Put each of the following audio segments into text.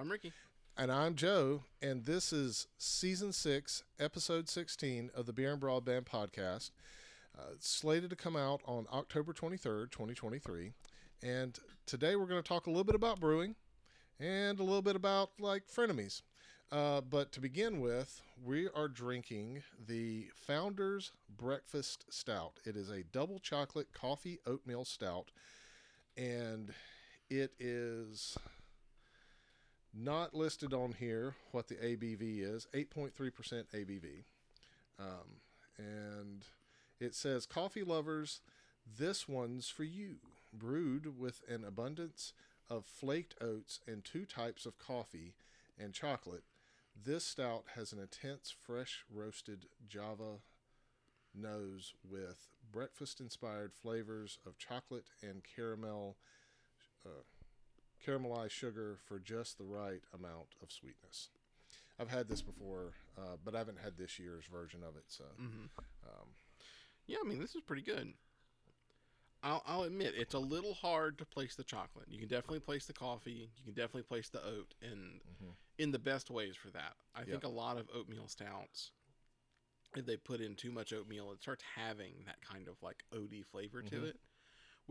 I'm Ricky. And I'm Joe, and this is season six, episode 16 of the Beer and Broadband podcast. Uh, slated to come out on October 23rd, 2023. And today we're going to talk a little bit about brewing and a little bit about like frenemies. Uh, but to begin with, we are drinking the Founders Breakfast Stout. It is a double chocolate coffee oatmeal stout, and it is not listed on here what the ABV is 8.3% ABV. Um, and it says, Coffee lovers, this one's for you. Brewed with an abundance of flaked oats and two types of coffee and chocolate, this stout has an intense, fresh roasted Java nose with breakfast inspired flavors of chocolate and caramel. Uh, caramelized sugar for just the right amount of sweetness. I've had this before, uh, but I haven't had this year's version of it. So, mm-hmm. um, yeah, I mean, this is pretty good. I'll, I'll, admit it's a little hard to place the chocolate. You can definitely place the coffee. You can definitely place the oat, and mm-hmm. in the best ways for that. I think a lot of oatmeal stouts, if they put in too much oatmeal, it starts having that kind of like oaty flavor mm-hmm. to it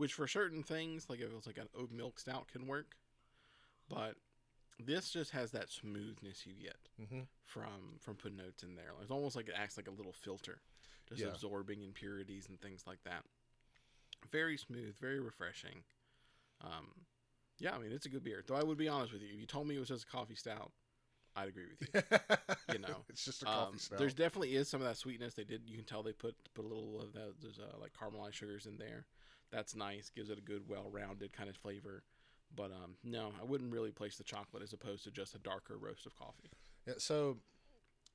which for certain things, like if it was like an oat milk stout, can work. But this just has that smoothness you get mm-hmm. from from putting oats in there. It's almost like it acts like a little filter, just yeah. absorbing impurities and things like that. Very smooth, very refreshing. Um, yeah, I mean it's a good beer. Though I would be honest with you, if you told me it was just a coffee stout, I'd agree with you. you know, it's just a coffee um, stout. There's definitely is some of that sweetness. They did. You can tell they put put a little of that. There's uh, like caramelized sugars in there. That's nice. Gives it a good, well-rounded kind of flavor. But um, no, I wouldn't really place the chocolate as opposed to just a darker roast of coffee. Yeah, so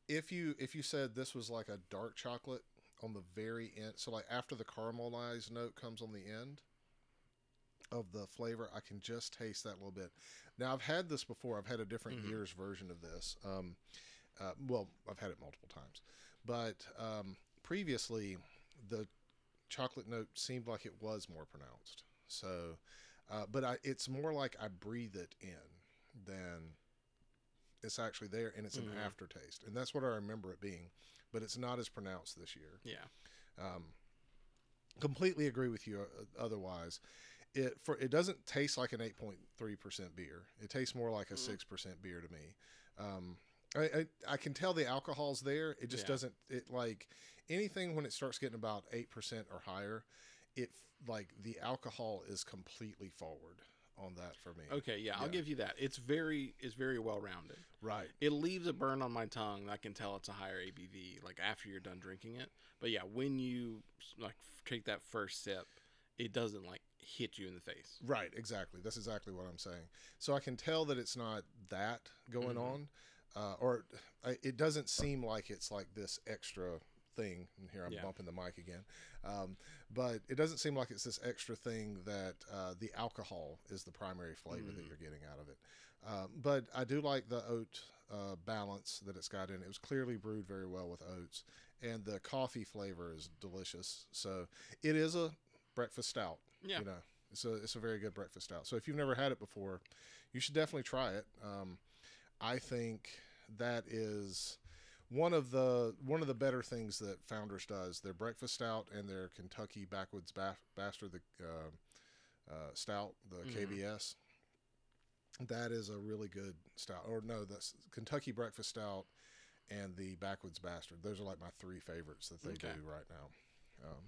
if you if you said this was like a dark chocolate on the very end, so like after the caramelized note comes on the end of the flavor, I can just taste that a little bit. Now I've had this before. I've had a different mm-hmm. year's version of this. Um, uh, well, I've had it multiple times, but um, previously the chocolate note seemed like it was more pronounced. So, uh, but I, it's more like I breathe it in than it's actually there, and it's an mm-hmm. aftertaste, and that's what I remember it being. But it's not as pronounced this year. Yeah. Um, completely agree with you. Uh, otherwise, it for it doesn't taste like an eight point three percent beer. It tastes more like a mm. six mm percent beer to me. Um, I, I, I, can tell the alcohol's there. It just yeah. doesn't. It like anything when it starts getting about 8% or higher, it like the alcohol is completely forward on that for me. Okay, yeah, yeah, I'll give you that. It's very it's very well rounded. Right. It leaves a burn on my tongue. I can tell it's a higher ABV like after you're done drinking it. But yeah, when you like take that first sip, it doesn't like hit you in the face. Right, exactly. That's exactly what I'm saying. So I can tell that it's not that going mm-hmm. on. Uh, or it doesn't seem like it's like this extra thing. And here I'm yeah. bumping the mic again. Um, but it doesn't seem like it's this extra thing that uh, the alcohol is the primary flavor mm. that you're getting out of it. Um, but I do like the oat uh, balance that it's got in. It was clearly brewed very well with oats, and the coffee flavor is delicious. So it is a breakfast stout. Yeah. You know, it's a it's a very good breakfast stout. So if you've never had it before, you should definitely try it. Um, I think that is one of the one of the better things that Founders does. Their breakfast stout and their Kentucky Backwoods ba- Bastard the uh, uh, stout, the mm-hmm. KBS. That is a really good stout. Or no, the Kentucky Breakfast Stout and the Backwoods Bastard. Those are like my three favorites that they okay. do right now. Um,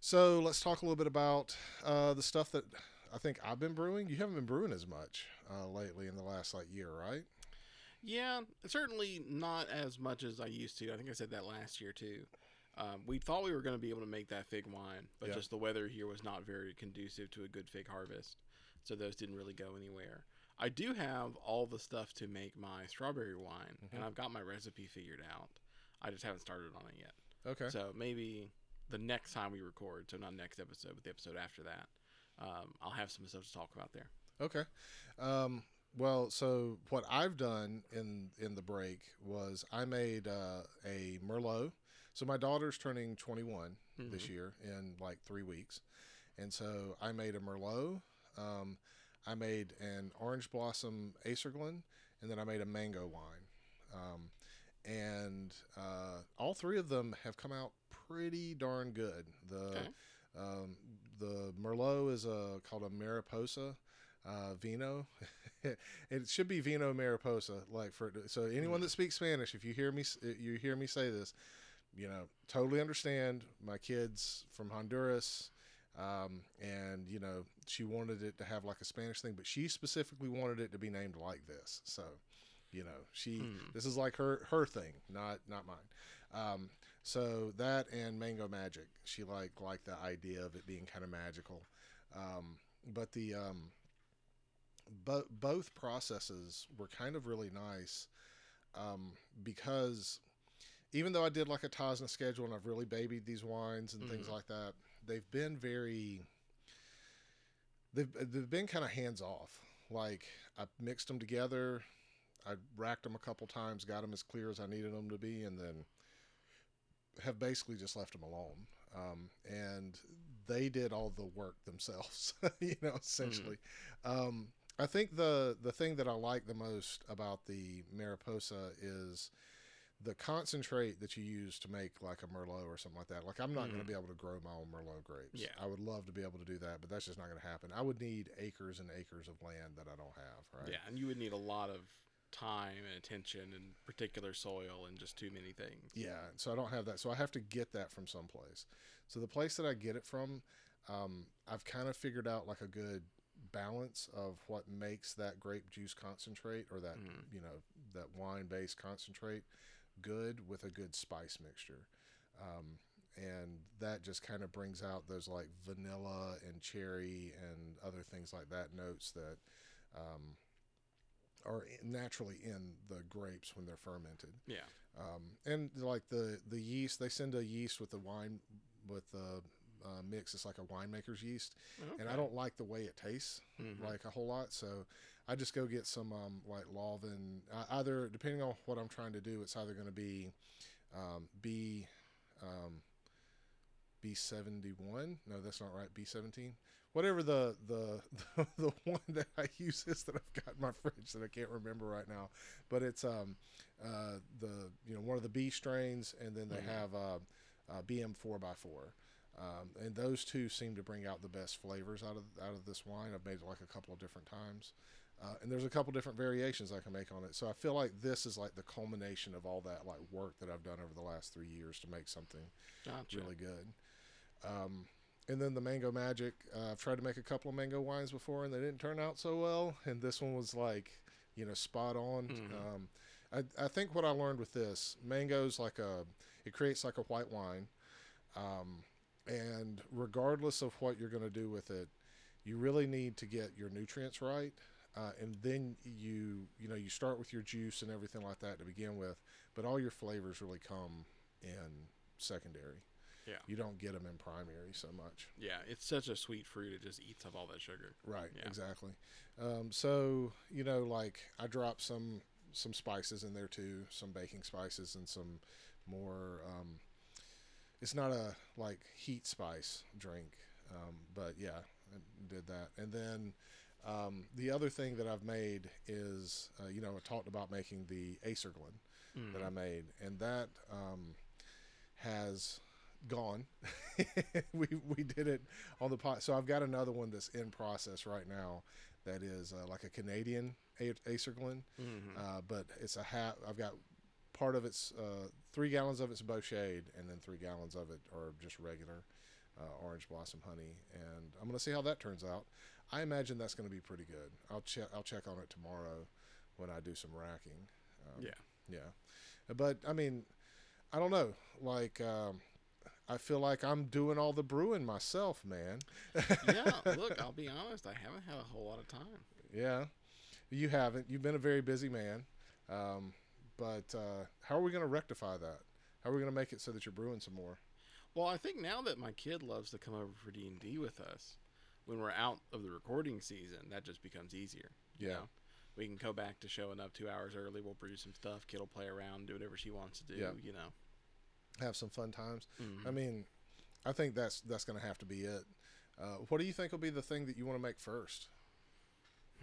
so let's talk a little bit about uh, the stuff that I think I've been brewing. You haven't been brewing as much uh, lately in the last like year, right? Yeah, certainly not as much as I used to. I think I said that last year too. Um, we thought we were going to be able to make that fig wine, but yeah. just the weather here was not very conducive to a good fig harvest, so those didn't really go anywhere. I do have all the stuff to make my strawberry wine, mm-hmm. and I've got my recipe figured out. I just haven't started on it yet. Okay. So maybe the next time we record, so not next episode, but the episode after that, um, I'll have some stuff to talk about there. Okay. Um, well, so what I've done in in the break was I made uh, a Merlot. So my daughter's turning 21 mm-hmm. this year in like three weeks, and so I made a Merlot. Um, I made an orange blossom Acerglyn, and then I made a mango wine. Um, and uh, all three of them have come out pretty darn good. The Okay. um, the Merlot is a called a Mariposa uh, Vino. it should be Vino Mariposa. Like for so anyone that speaks Spanish, if you hear me you hear me say this, you know, totally understand. My kids from Honduras, um, and you know, she wanted it to have like a Spanish thing, but she specifically wanted it to be named like this. So, you know, she Hmm. this is like her her thing, not not mine. Um, so that and Mango Magic, she like liked the idea of it being kind of magical. Um, but the um, bo- both processes were kind of really nice um, because even though I did like a Tosna schedule and I've really babied these wines and things Mhm. like that, they've been very they've they've been kind of hands off. Like I mixed them together, I racked them a couple times, got them as clear as I needed them to be, and then have basically just left them alone. Um, and they did all the work themselves, you know, essentially. Um, I think the the thing that I like the most about the Mariposa is the concentrate that you use to make like a Merlot or something like that. Like I'm not going Mhm. to be able to grow my own Merlot grapes. Yeah. I would love to be able to do that, but that's just not going to happen. I would need acres and acres of land that I don't have. Right. Yeah, and you would need a lot of time and attention and particular soil and just too many things. Yeah, so I don't have that. So I have to get that from someplace. So the place that I get it from, um, I've kind of figured out like a good balance of what makes that grape juice concentrate or that Mhm. you know that wine based concentrate good with a good spice mixture. Um, and that just kind of brings out those like vanilla and cherry and other things like that notes that um, are naturally in the grapes when they're fermented Yeah. um, and like the the yeast they send a yeast with the wine with the uh, mix. It's like a winemaker's yeast and i don't like the way it tastes Mhm. like a whole lot so i just go get some um, like Lalvin uh, either depending on what i'm trying to do it's either going to be um, b um, b71 no that's not right b17 whatever the the the one that i use is that i've got in my fridge that i can't remember right now. But it's um uh the you know one of the b strains and then they Mhm. have uh, uh bm 4x4 um, and those two seem to bring out the best flavors out of out of this wine. I've made it like a couple of different times, uh, and there's a couple different variations I can make on it. So I feel like this is like the culmination of all that like work that I've done over the last three years to make something Gotcha. really good. Um, and then the mango magic, uh, I've tried to make a couple of mango wines before, and they didn't turn out so well. And this one was like, you know, spot on. Mhm. Um, I, I think what I learned with this mangoes like a, it creates like a white wine. Um, and regardless of what you're going to do with it, you really need to get your nutrients right. Uh, and then you, you know, you start with your juice and everything like that to begin with, but all your flavors really come in secondary. Yeah. You don't get them in primary so much. Yeah, it's such a sweet fruit. It just eats up all that sugar. Right. Yeah. Exactly. Um, so you know, like I dropped some some spices in there too, some baking spices and some more. Um, it's not a like heat spice drink, um, but yeah, I did that. And then um, the other thing that I've made is, uh, you know, I talked about making the Acerglyn that Mhm. I made, and that um, has gone. we we did it on the pot, so I've got another one that's in process right now. That is uh, like a Canadian A- Acerglyn, Mhm. uh, but it's a half. I've got part of it's uh, three gallons of it's Bochet, and then three gallons of it are just regular uh, orange blossom honey. And I'm gonna see how that turns out. I imagine that's gonna be pretty good. I'll check. I'll check on it tomorrow when I do some racking. Um, Yeah. yeah, but I mean, I don't know. Like, um, I feel like I'm doing all the brewing myself, man. yeah, look, I'll be honest. I haven't had a whole lot of time. Yeah, you haven't. You've been a very busy man. Um, but uh, how are we going to rectify that? How are we going to make it so that you're brewing some more? Well, I think now that my kid loves to come over for D and D with us, when we're out of the recording season, that just becomes easier. you Yeah. know? we can go back to showing up two hours early. We'll brew some stuff. Kid will play around, do whatever she wants to do. Yeah. You know. Have some fun times. Mhm. I mean, I think that's that's going to have to be it. Uh, what do you think will be the thing that you want to make first?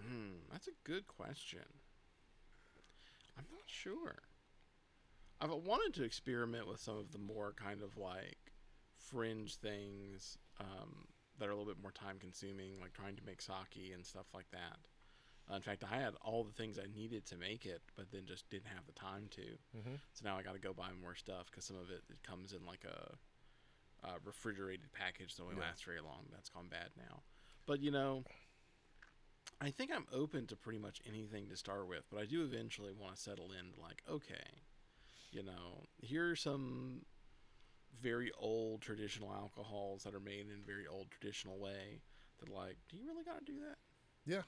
Hmm, that's a good question. I'm not sure. I've wanted to experiment with some of the more kind of like fringe things um, that are a little bit more time consuming, like trying to make sake and stuff like that. Uh, in fact, I had all the things I needed to make it, but then just didn't have the time to. Mm-hmm. So now I got to go buy more stuff because some of it, it comes in like a, a refrigerated package that only Yeah. lasts very long. That's gone bad now. But you know, I think I'm open to pretty much anything to start with. But I do eventually want to settle in. Like, okay, you know, here are some very old traditional alcohols that are made in a very old traditional way. That like, do you really got to do that? Yeah.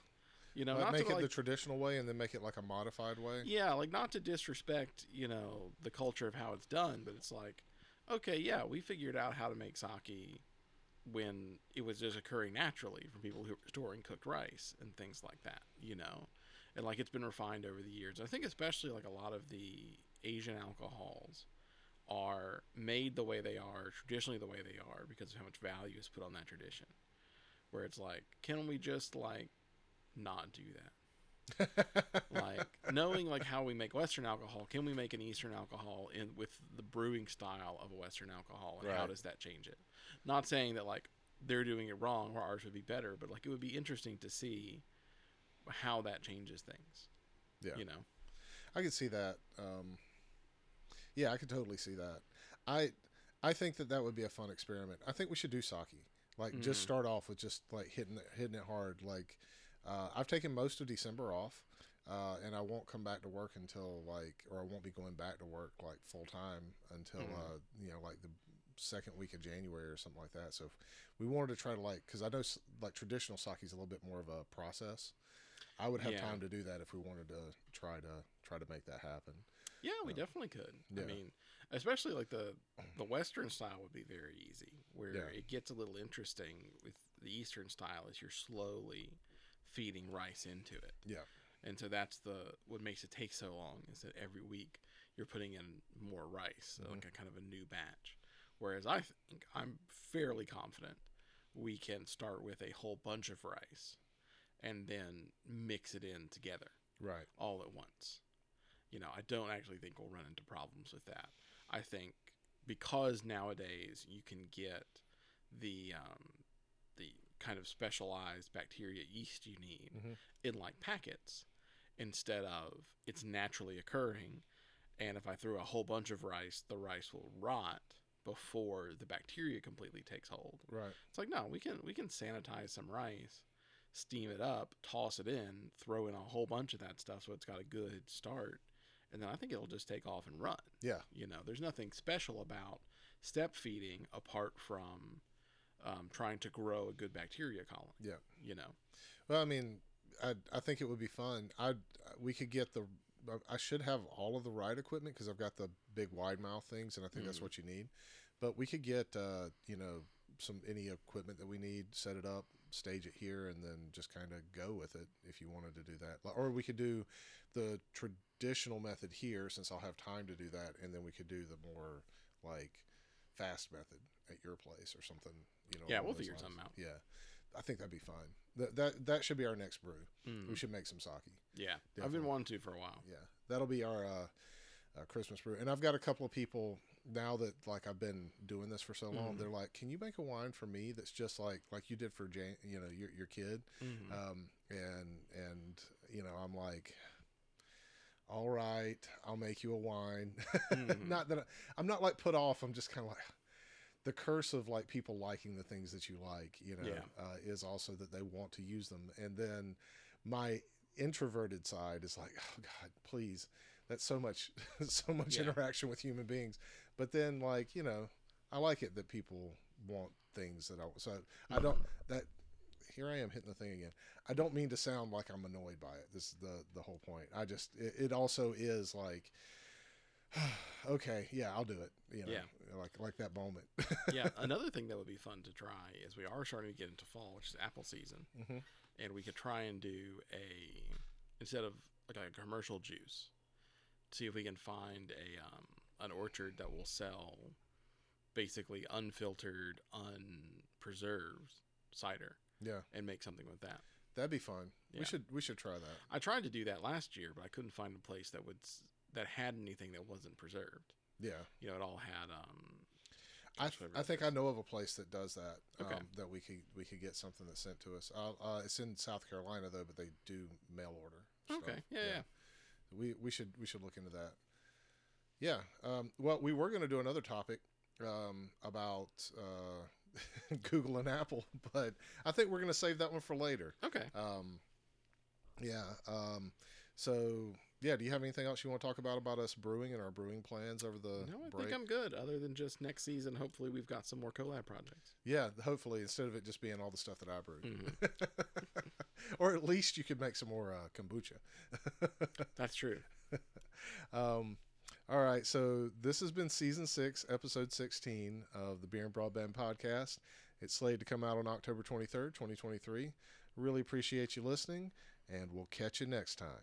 You know, Like, not make to it like, the traditional way and then make it like a modified way. yeah, like not to disrespect, you know, the culture of how it's done, but it's like, okay, yeah, we figured out how to make sake when it was just occurring naturally from people who were storing cooked rice and things like that, you know, and like it's been refined over the years. I think especially like a lot of the Asian alcohols are made the way they are, traditionally the way they are, because of how much value is put on that tradition. Where it's like, can we just like not do that? Like knowing like how we make western alcohol can we make an eastern alcohol in with the brewing style of a western alcohol and how does that change it not saying that like they're doing it wrong or ours would be better but like it would be interesting to see how that changes things Yeah. you know I could see that. Um, yeah, I could totally see that. I I think that that would be a fun experiment. I think we should do sake. Like just Mhm. start off with just like hitting it, hitting it hard. Like uh, I've taken most of December off, uh, and I won't come back to work until like, or I won't be going back to work like full time until Mhm. uh, you know like the second week of January or something like that. So if we wanted to try to like, because I know like traditional sake is a little bit more of a process. I would have Yeah. time to do that if we wanted to try to try to make that happen. yeah we Uh, definitely could i mean especially like the the western style would be very easy where Yeah. it gets a little interesting with the eastern style is you're slowly feeding rice into it Yeah. and so that's the what makes it take so long is that every week you're putting in more rice Mhm. like a kind of a new batch whereas i think i'm fairly confident we can start with a whole bunch of rice and then mix it in together Right. all at once you know i don't actually think we'll run into problems with that i think because nowadays you can get the um, the kind of specialized bacteria yeast you need Mhm. in like packets instead of it's naturally occurring and if i throw a whole bunch of rice the rice will rot before the bacteria completely takes hold Right. it's like no we can we can sanitize some rice steam it up toss it in throw in a whole bunch of that stuff so it's got a good start and then i think it'll just take off and run Yeah. you know there's nothing special about step feeding apart from um, trying to grow a good bacteria colony Yeah. you know Well, I mean, I I think it would be fun. I we could get the. I should have all of the right equipment because I've got the big wide mouth things, and I think that's Mhm. what you need. But we could get uh, you know some any equipment that we need, set it up, stage it here, and then just kind of go with it if you wanted to do that. Or we could do the traditional method here since I'll have time to do that, and then we could do the more like fast method at your place or something. You know. Yeah, we'll figure lines. something out. Yeah, I think that'd be fine. That that that should be our next brew. Mm, We should make some sake. yeah i've been wanting to for a while Yeah, that'll be our uh, uh, Christmas brew. And I've got a couple of people now that like I've been doing this for so long. Mhm. They're like, "Can you make a wine for me that's just like like you did for Jane, you know, your your kid?" Mhm. Um, and and you know, I'm like, "All right, I'll make you a wine." Mhm. not that I, I'm not like put off. I'm just kind of like. The curse of like people liking the things that you like, you know, Yeah. uh, is also that they want to use them. And then my introverted side is like, oh God, please, that's so much, so much Yeah. interaction with human beings. But then, like, you know, I like it that people want things that I so I don't that. Here I am hitting the thing again. I don't mean to sound like I'm annoyed by it. This is the the whole point. I just it, it also is like, okay, yeah, I'll do it. You know, Yeah. like like that moment. yeah, another thing that would be fun to try is we are starting to get into fall, which is apple season, Mhm. and we could try and do a instead of like a commercial juice, see if we can find a um, an orchard that will sell basically unfiltered, unpreserved cider yeah, and make something with that. That'd be fun. Yeah. We should we should try that. I tried to do that last year, but I couldn't find a place that would that had anything that wasn't preserved. Yeah. You know, it all had um. I, I think. I know of a place that does that. Okay. Um, that we could we could get something that's sent to us. Uh, uh, it's in South Carolina though, but they do mail order. stuff. Okay. Yeah, yeah. We we should we should look into that. Yeah. Um, well, we were going to do another topic um, about uh, Google and Apple, but I think we're going to save that one for later. Okay. Um, yeah. Um, so yeah, do you have anything else you want to talk about about us brewing and our brewing plans over the No, I break? think I'm good. Other than just next season, hopefully we've got some more collab projects. Yeah, hopefully instead of it just being all the stuff that I brewed, Mhm. or at least you could make some more uh, kombucha. That's true. Um, all right, so this has been season six, episode sixteen of the Beer and Broadband podcast. It's slated to come out on October twenty third, twenty twenty three. Really appreciate you listening, and we'll catch you next time.